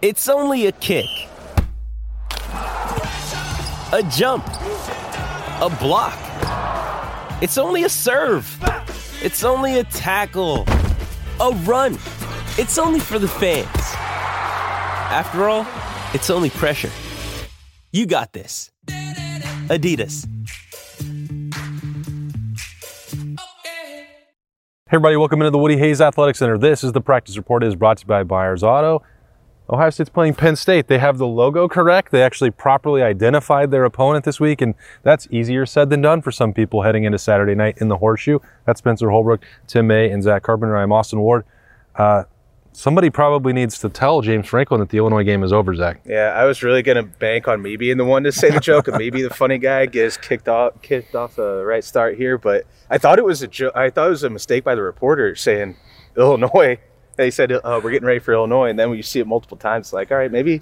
It's only a kick, a jump, a block. It's only a serve. It's only a tackle, a run. It's only for the fans. After all, it's only pressure. You got this. Adidas. Hey everybody, welcome into the Woody Hayes Athletic Center. This is the practice report. It is brought to you by Byers Auto. Ohio State's playing Penn State. They have the logo correct. They actually properly identified their opponent this week, and that's easier said than done for some people heading into Saturday night in the Horseshoe. That's Spencer Holbrook, Tim May, and Zach Carpenter. I'm Austin Ward. Uh, somebody probably needs to tell James Franklin that the Illinois game is over, Zach. Yeah, I was really gonna bank on me being the one to say the joke and maybe the funny guy gets kicked off kicked off the right start here, but I thought it was a jo- I thought it was a mistake by the reporter saying Illinois. They said uh, we're getting ready for Illinois, and then when you see it multiple times, it's like, all right, maybe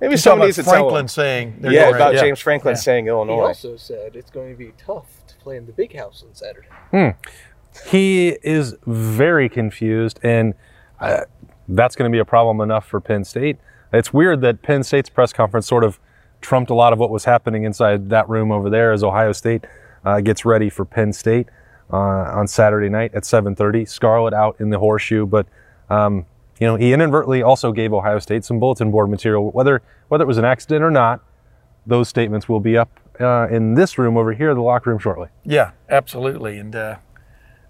maybe You're someone talking needs to about tell Franklin saying they're Yeah, getting about ready- yeah. James Franklin Yeah. saying He Illinois. also said it's going to be tough to play in the big house on Saturday. Hmm. He is very confused, and uh, that's going to be a problem enough for Penn State. It's weird that Penn State's press conference sort of trumped a lot of what was happening inside that room over there as Ohio State uh, gets ready for Penn State uh, on Saturday night at 7:30. Scarlet out in the horseshoe, but um, you know he inadvertently also gave Ohio State some bulletin board material, whether whether it was an accident or not. Those statements will be up uh, in this room over here, the locker room, shortly. Yeah, absolutely. And uh,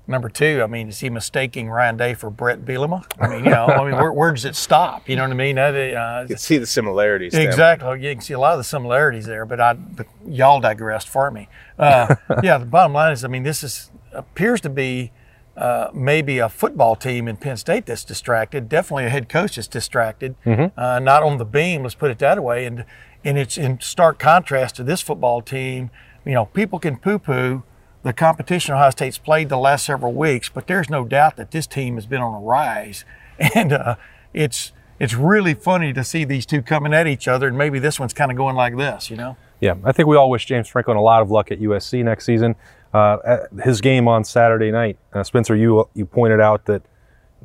number two, I mean, is he mistaking Ryan Day for Brett Bielema? I mean, you know, I mean, where, where does it stop? You know what I mean? Uh, You can see the similarities. Tim. Exactly. You can see a lot of the similarities there, but I, but y'all digressed for me. Uh, yeah, the bottom line is, I mean, this is appears to be uh, maybe a football team in Penn State that's distracted. Definitely a head coach that's distracted. Uh, not on the beam. Let's put it that way. And and it's in stark contrast to this football team. You know, people can poo-poo the competition Ohio State's played the last several weeks, but there's no doubt that this team has been on a rise, and uh, it's it's really funny to see these two coming at each other, and maybe this one's kind of going like this, you know. Yeah, I think we all wish James Franklin a lot of luck at USC next season. Uh, his game on Saturday night, uh, Spencer, you you pointed out that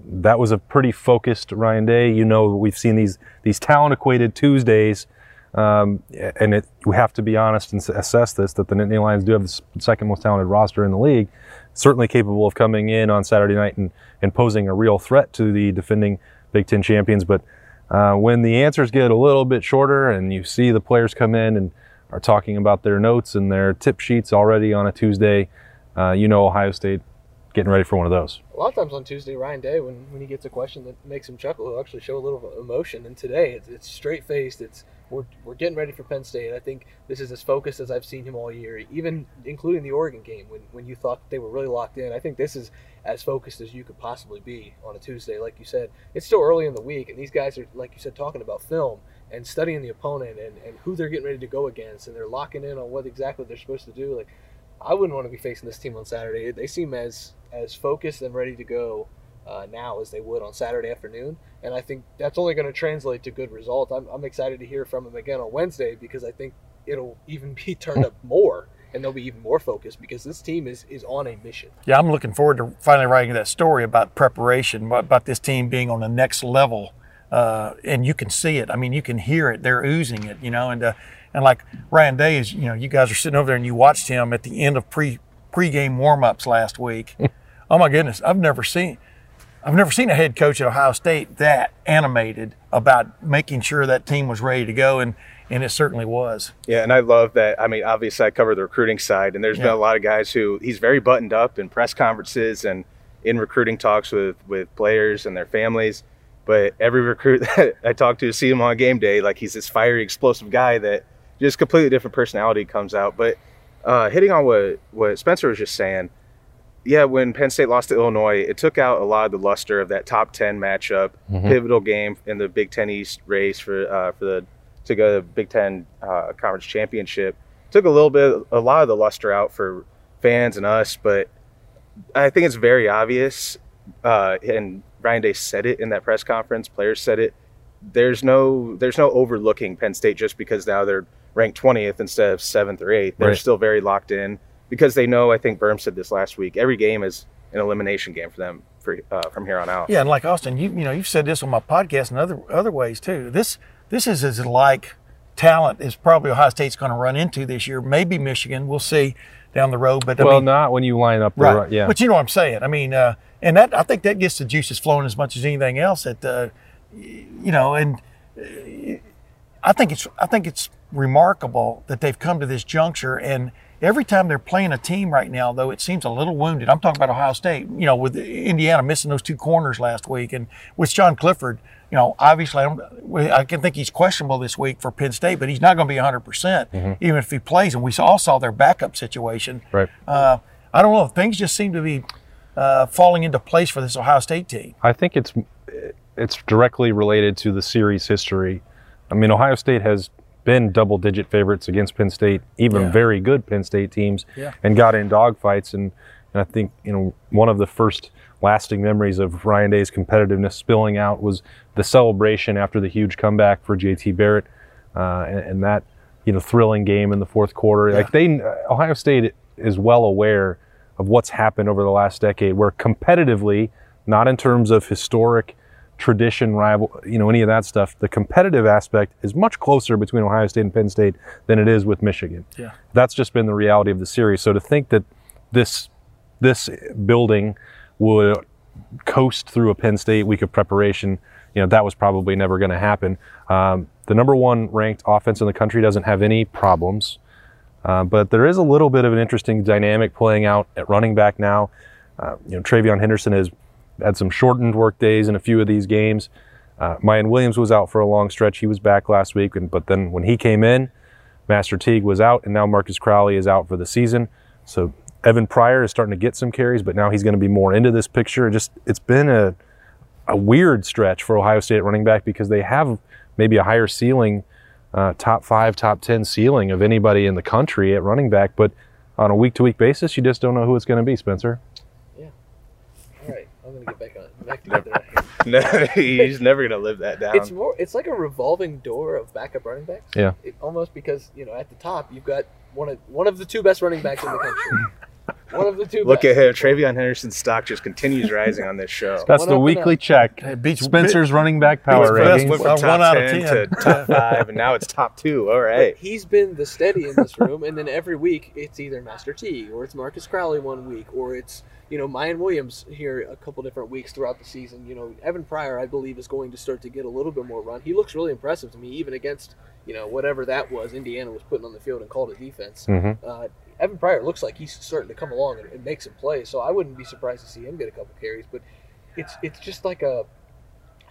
that was a pretty focused Ryan Day. You know, we've seen these these talent equated Tuesdays, um, and it, we have to be honest and assess this that the Nittany Lions do have the second most talented roster in the league. Certainly capable of coming in on Saturday night and, and posing a real threat to the defending Big Ten champions. But uh, when the answers get a little bit shorter and you see the players come in and are talking about their notes and their tip sheets already on a Tuesday, uh, you know Ohio State getting ready for one of those. A lot of times on Tuesday, Ryan Day, when, when he gets a question that makes him chuckle, he'll actually show a little emotion. And today, it's, it's straight faced. It's we're, we're getting ready for Penn State. I think this is as focused as I've seen him all year, even including the Oregon game when, when you thought they were really locked in. I think this is as focused as you could possibly be on a Tuesday. Like you said, it's still early in the week, and these guys are, like you said, talking about film and studying the opponent and, and who they're getting ready to go against, and they're locking in on what exactly they're supposed to do. Like, I wouldn't want to be facing this team on Saturday. They seem as as focused and ready to go uh, now as they would on Saturday afternoon, and I think that's only going to translate to good results. I'm, I'm excited to hear from them again on Wednesday because I think it'll even be turned up more, and they'll be even more focused because this team is is on a mission. Yeah, I'm looking forward to finally writing that story about preparation, about- about this team being on the next level. Uh, and you can see it. I mean, you can hear it. They're oozing it, you know. And uh, and like Ryan Day is, you know, you guys are sitting over there and you watched him at the end of pre pregame warmups last week. oh my goodness, I've never seen. I've never seen a head coach at Ohio State that animated about making sure that team was ready to go, and and it certainly was. Yeah, and I love that. I mean, obviously, I cover the recruiting side, and there's been a lot of guys who he's very buttoned up in press conferences and in recruiting talks with with players and their families. But every recruit that I talk to, see him on game day, like he's this fiery, explosive guy that just completely different personality comes out. But uh, hitting on what what Spencer was just saying, yeah, when Penn State lost to Illinois, it took out a lot of the luster of that top ten matchup, pivotal game in the Big Ten East race for uh, for the to go to the Big Ten uh, Conference Championship. Took a little bit, a lot of the luster out for fans and us, but I think it's very obvious. Uh, and Ryan Day said it in that press conference. Players said it. There's no, there's no overlooking Penn State just because now they're ranked 20th instead of seventh or eighth. They're Right. still very locked in because they know. I think Berm said this last week. Every game is an elimination game for them for uh, from here on out. Yeah, and like Austin, you you know you've said this on my podcast and other other ways too. This this is as like talent is probably Ohio State's going to run into this year. Maybe Michigan, we'll see down the road. But I well, mean, not when you line up the right, right. Yeah, But you know what I'm saying. I mean, uh, and that I think that gets the juices flowing as much as anything else. That uh, you know, and uh, I think it's I think it's remarkable that they've come to this juncture and. Every time they're playing a team right now, though, it seems a little wounded. I'm talking about Ohio State, you know, with Indiana missing those two corners last week, and with Sean Clifford, you know, obviously I, don't, I can think he's questionable this week for Penn State, but he's not going to be 100 percent even if he plays. And we all saw their backup situation. Right. Uh, I don't know. Things just seem to be uh, falling into place for this Ohio State team. I think it's it's directly related to the series history. I mean, Ohio State has been double digit favorites against Penn State, even Yeah. very good Penn State teams, Yeah. and got in dogfights. And, and I think you know one of the first lasting memories of Ryan Day's competitiveness spilling out was the celebration after the huge comeback for JT Barrett, uh, and, and that you know thrilling game in the fourth quarter. Like they, Ohio State is well aware of what's happened over the last decade, where competitively, not in terms of historic tradition, rival, you know, any of that stuff, the competitive aspect is much closer between Ohio State and Penn State than it is with Michigan. Yeah. That's just been the reality of the series. So to think that this this building would coast through a Penn State week of preparation, you know, that was probably never going to happen. Um, the number one ranked offense in the country doesn't have any problems. Uh, but there is a little bit of an interesting dynamic playing out at running back now. Uh, you know, TreVeyon Henderson has had some shortened work days in a few of these games. Uh, Miyan Williams was out for a long stretch. He was back last week, and, but then when he came in, Master Teague was out, and now Marcus Crowley is out for the season. So Evan Pryor is starting to get some carries, but now he's going to be more into this picture. Just it's been a a weird stretch for Ohio State at running back because they have maybe a higher ceiling, uh, top five, top ten ceiling of anybody in the country at running back, but on a week to week basis, you just don't know who it's going to be. Spencer. Yeah. All right, I'm gonna get back on back to that. No, he's never gonna live that down. It's more. It's like a revolving door of backup running backs. Yeah. It, almost because you know at the top you've got one of one of the two best running backs in the country. one of the two. Look best. at him. TreVeyon Henderson's stock just continues rising on this show. That's One the weekly up. check. It beats- Spencer's running back power beats best rankings. From top one out of 10 10. to top five, and now it's top two. All right. He's been the steady in this room, and then every week it's either Master Teague or it's Marcus Crowley one week, or it's you know Miyan Williams here a couple different weeks throughout the season. You know Evan Pryor, I believe, is going to start to get a little bit more run. He looks really impressive to me, even against you know whatever that was Indiana was putting on the field and called a defense. Mhm. Uh, Evan Pryor looks like he's starting to come along and, and make some plays, so I wouldn't be surprised to see him get a couple carries. But it's it's just like a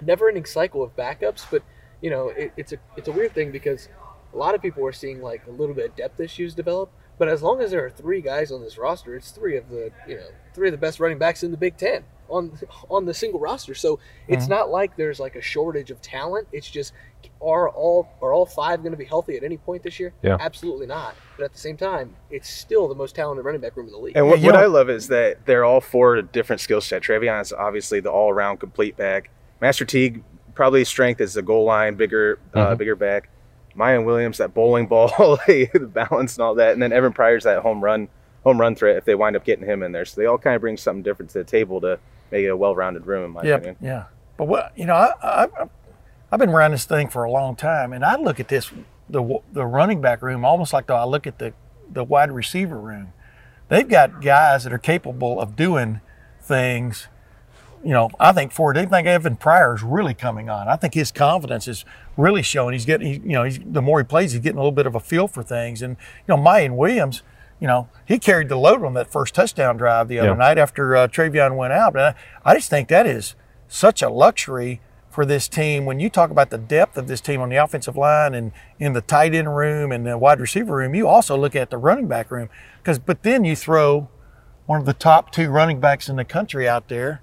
never-ending cycle of backups. But you know, it, it's a it's a weird thing because a lot of people are seeing like a little bit of depth issues develop. But as long as there are three guys on this roster, it's three of the you know three of the best running backs in the Big Ten on on the single roster. So it's not like there's like a shortage of talent. It's just are all are all five going to be healthy at any point this year? Yeah. absolutely not. But at the same time, it's still the most talented running back room in the league. And what, what I love is that they're all four different skill sets. TreVeyon is obviously the all around complete back. Master Teague probably strength is the goal line, bigger, uh, Mhm. bigger back. Miyan Williams, that bowling ball, the balance and all that, and then Evan Pryor's that home run, home run threat if they wind up getting him in there. So they all kind of bring something different to the table to make it a well rounded room, in my Yeah, opinion. yeah. But what you know, I, I I've been around this thing for a long time, and I look at this the the running back room almost like the, I look at the the wide receiver room. They've got guys that are capable of doing things. You know, I think for I think Evan Pryor is really coming on. I think his confidence is really showing. He's getting, he, you know, he's, the more he plays, he's getting a little bit of a feel for things. And you know, Miyan Williams, you know, he carried the load on that first touchdown drive the other Yeah. night after uh, TreVeyon went out. And I, I just think that is such a luxury for this team. When you talk about the depth of this team on the offensive line and in the tight end room and the wide receiver room, you also look at the running back room. Because, but then you throw one of the top two running backs in the country out there.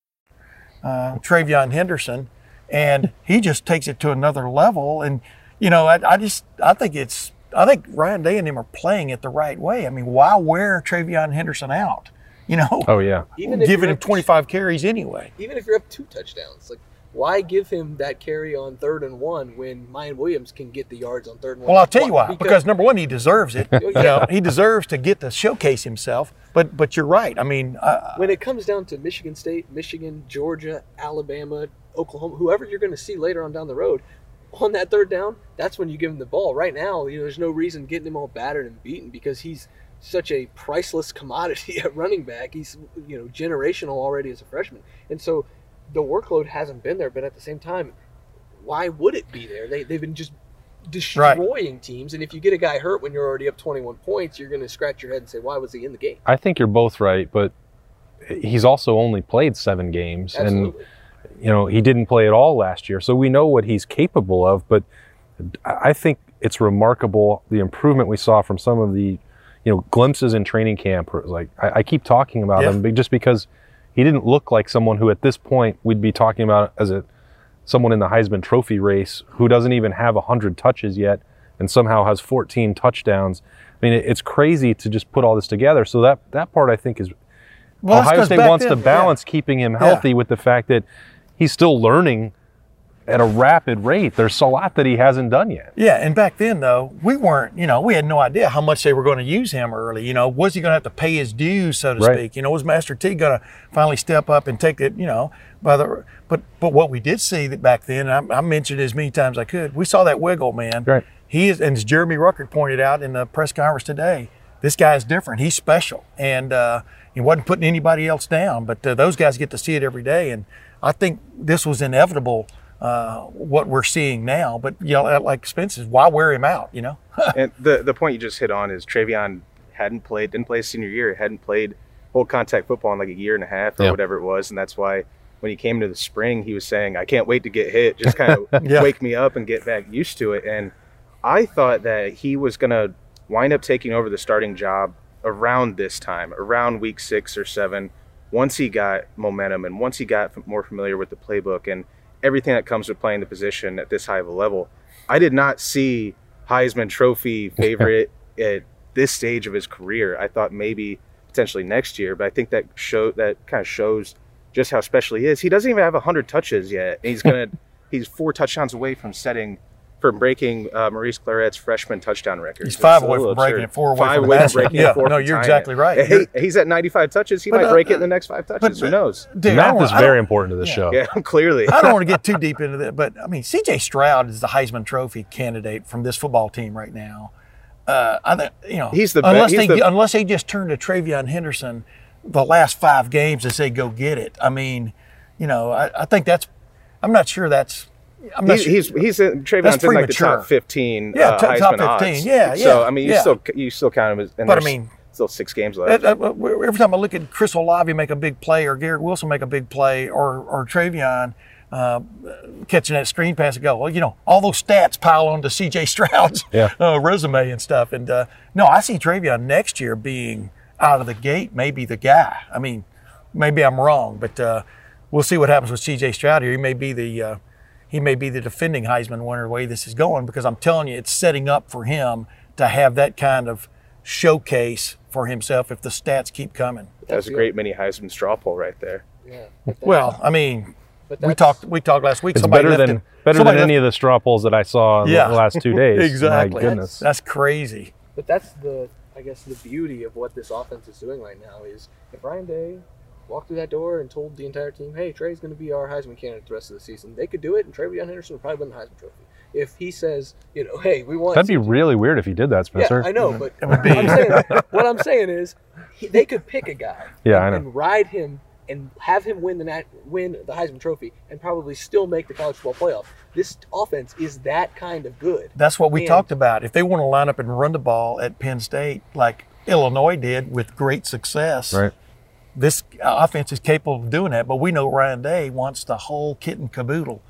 Uh, TreVeyon Henderson, and he just takes it to another level. And you know, I, I just I think it's I think Ryan Day and him are playing it the right way. I mean, why wear TreVeyon Henderson out? You know, Oh yeah. Even giving him 25 carries anyway. even if you're up two touchdowns, like why give him that carry on third and one when Miyan Williams can get the yards on third and one? Well, I'll tell you why. Because number one, he deserves it. you know, he deserves to get to showcase himself. But but you're right. I mean, uh, when it comes down to Michigan State, Michigan, Georgia, Alabama, Oklahoma, whoever you're going to see later on down the road, on that third down, that's when you give him the ball. Right now, you know, there's no reason getting him all battered and beaten because he's such a priceless commodity at running back. He's you know generational already as a freshman, and so the workload hasn't been there. But at the same time, why would it be there? They they've been just destroying teams, and if you get a guy hurt when you're already up 21 points, you're going to scratch your head and say, why was he in the game? I think you're both right, but he's also only played seven games, Absolutely. and you know he didn't play at all last year, so we know what he's capable of. But I think it's remarkable the improvement we saw from some of the you know glimpses in training camp. Where it like I, I keep talking about Yeah. him just because he didn't look like someone who at this point we'd be talking about as a someone in the Heisman Trophy race who doesn't even have 100 touches yet and somehow has 14 touchdowns. I mean, it's crazy to just put all this together. So that that part I think is well, Ohio State wants to balance keeping him healthy with the fact that he's still learning at a rapid rate. There's a lot that he hasn't done yet. Yeah, and back then though, we weren't, you know, we had no idea how much they were going to use him early. You know, was he going to have to pay his dues, so to Right. speak? You know, was Master Teague going to finally step up and take it? You know, by the but but what we did see that back then, and I, I mentioned it as many times as I could, we saw that wiggle man. Right. He is, and as Jeremy Ruckert pointed out in the press conference today, this guy is different. He's special, and uh, he wasn't putting anybody else down. But uh, those guys get to see it every day, and I think this was inevitable. Uh, what we're seeing now, but you know, like Spence says, why wear him out? You know, and the the point you just hit on is TreVeyon hadn't played, didn't play his senior year, hadn't played full contact football in like a year and a half or Yeah. whatever it was, and that's why when he came to the spring, he was saying, "I can't wait to get hit, just kind of Yeah. wake me up and get back used to it." And I thought that he was gonna wind up taking over the starting job around this time, around week six or seven, once he got momentum and once he got f- more familiar with the playbook and everything that comes with playing the position at this high of a level. I did not see Heisman Trophy favorite at this stage of his career. I thought maybe potentially next year, but I think that show that kind of shows just how special he is. He doesn't even have hundred touches yet. and He's gonna he's four touchdowns away from setting from breaking uh, Maurice Clarett's freshman touchdown record. He's five away from breaking it, four away five from away from it. breaking Yeah, it, four no, you're exactly it. right. Hey, he's at 95 touches. He But, might uh, break it in the next five touches. Who knows? Dude, Math don't- is very important to the show. Yeah, clearly. I don't want to get too deep into that, but I mean, C.J. Stroud is the Heisman Trophy candidate from this football team right now. Uh, I think you know He's the be- unless he's they the- unless they just turn to TreVeyon Henderson the last five games and say go get it. I mean, you know, I, I think that's. I'm not sure that's. I'm not He's, sure. he's he's in, TreVeyon's in like the top 15 Yeah, uh, top- top 15. odds. Yeah, So I mean, you yeah. still you still count him as. And But I mean- still six games left. Every time I look at Chris Olave make a big play or Garrett Wilson make a big play or or TreVeyon uh, catching that screen pass and go, well, you know, all those stats pile onto C.J. Stroud's Yeah. uh, resume and stuff. And uh, no, I see TreVeyon next year being out of the gate, maybe the guy. I mean, maybe I'm wrong, but uh, we'll see what happens with C.J. Stroud here. He may be the uh, he may be the defending Heisman winner the way this is going because I'm telling you, it's setting up for him to have that kind of showcase for himself if the stats keep coming. that was a great mini Heisman straw poll right there. Yeah. Well, I mean, but we talked we talked last week. It's somebody better than it- better than somebody any of the straw polls that I saw in Yeah. the last two days. exactly. My goodness. That's crazy. But that's the, I guess, the beauty of what this offense is doing right now is if Ryan Day walked through that door and told the entire team, "Hey, Trey's going to be our Heisman candidate the rest of the season," they could do it, and Trey TreVeyon Henderson would probably win the Heisman Trophy. If he says, you know, "Hey, we want," That'd be really weird if he did that, Spencer. yeah, I know, mhm. but I'm saying, what I'm saying is, he, they could pick a guy, Yeah, and, I know. and ride him and have him win the win the Heisman Trophy, and probably still make the college football playoff. This offense is that kind of good. That's what we And- talked about. If they want to line up and run the ball at Penn State like Illinois did with great success, Right. This offense is capable of doing that. But we know Ryan Day wants the whole kit and caboodle.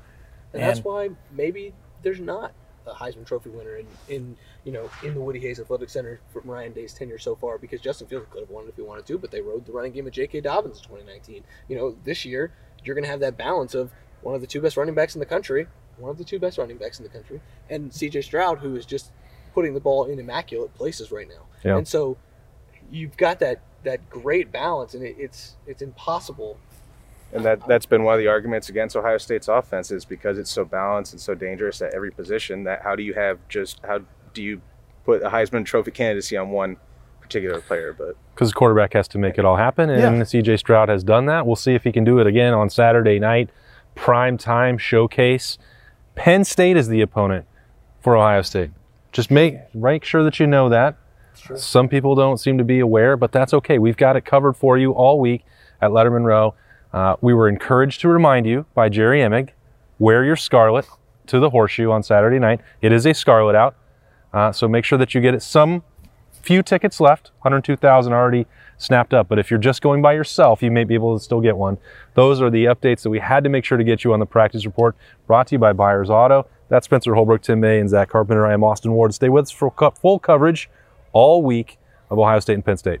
and, that's why maybe there's not a Heisman Trophy winner in, in you know in the Woody Hayes Athletic Center from Ryan Day's tenure so far because Justin Fields could have won if he wanted to, but they rode the running game of J.K. Dobbins in 2019. You know, this year you're going to have that balance of one of the two best running backs in the country, one of the two best running backs in the country, and C.J. Stroud, who is just putting the ball in immaculate places right now. Yeah. And so you've got that that great balance, and it, it's it's impossible. And that that's been one of the arguments against Ohio State's offense is because it's so balanced and so dangerous at every position. That how do you have just how do you put a Heisman Trophy candidacy on one particular player? But because the quarterback has to make it all happen, and Yeah. CJ Stroud has done that. We'll see if he can do it again on Saturday night, prime time showcase. Penn State is the opponent for Ohio State. Just make make sure that you know that. Some people don't seem to be aware, but that's okay. We've got it covered for you all week at Lettermen Row. Uh, we were encouraged to remind you by Jerry Emig, wear your scarlet to the horseshoe on Saturday night. It is a scarlet out, uh, so make sure that you get it. Some few tickets left, 102,000 already snapped up. But if you're just going by yourself, you may be able to still get one. Those are the updates that we had to make sure to get you on the practice report. Brought to you by Byers Auto. That's Spencer Holbrook, Tim May, and Zach Carpenter. I am Austin Ward. Stay with us for full coverage all week of Ohio State and Penn State.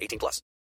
18 plus.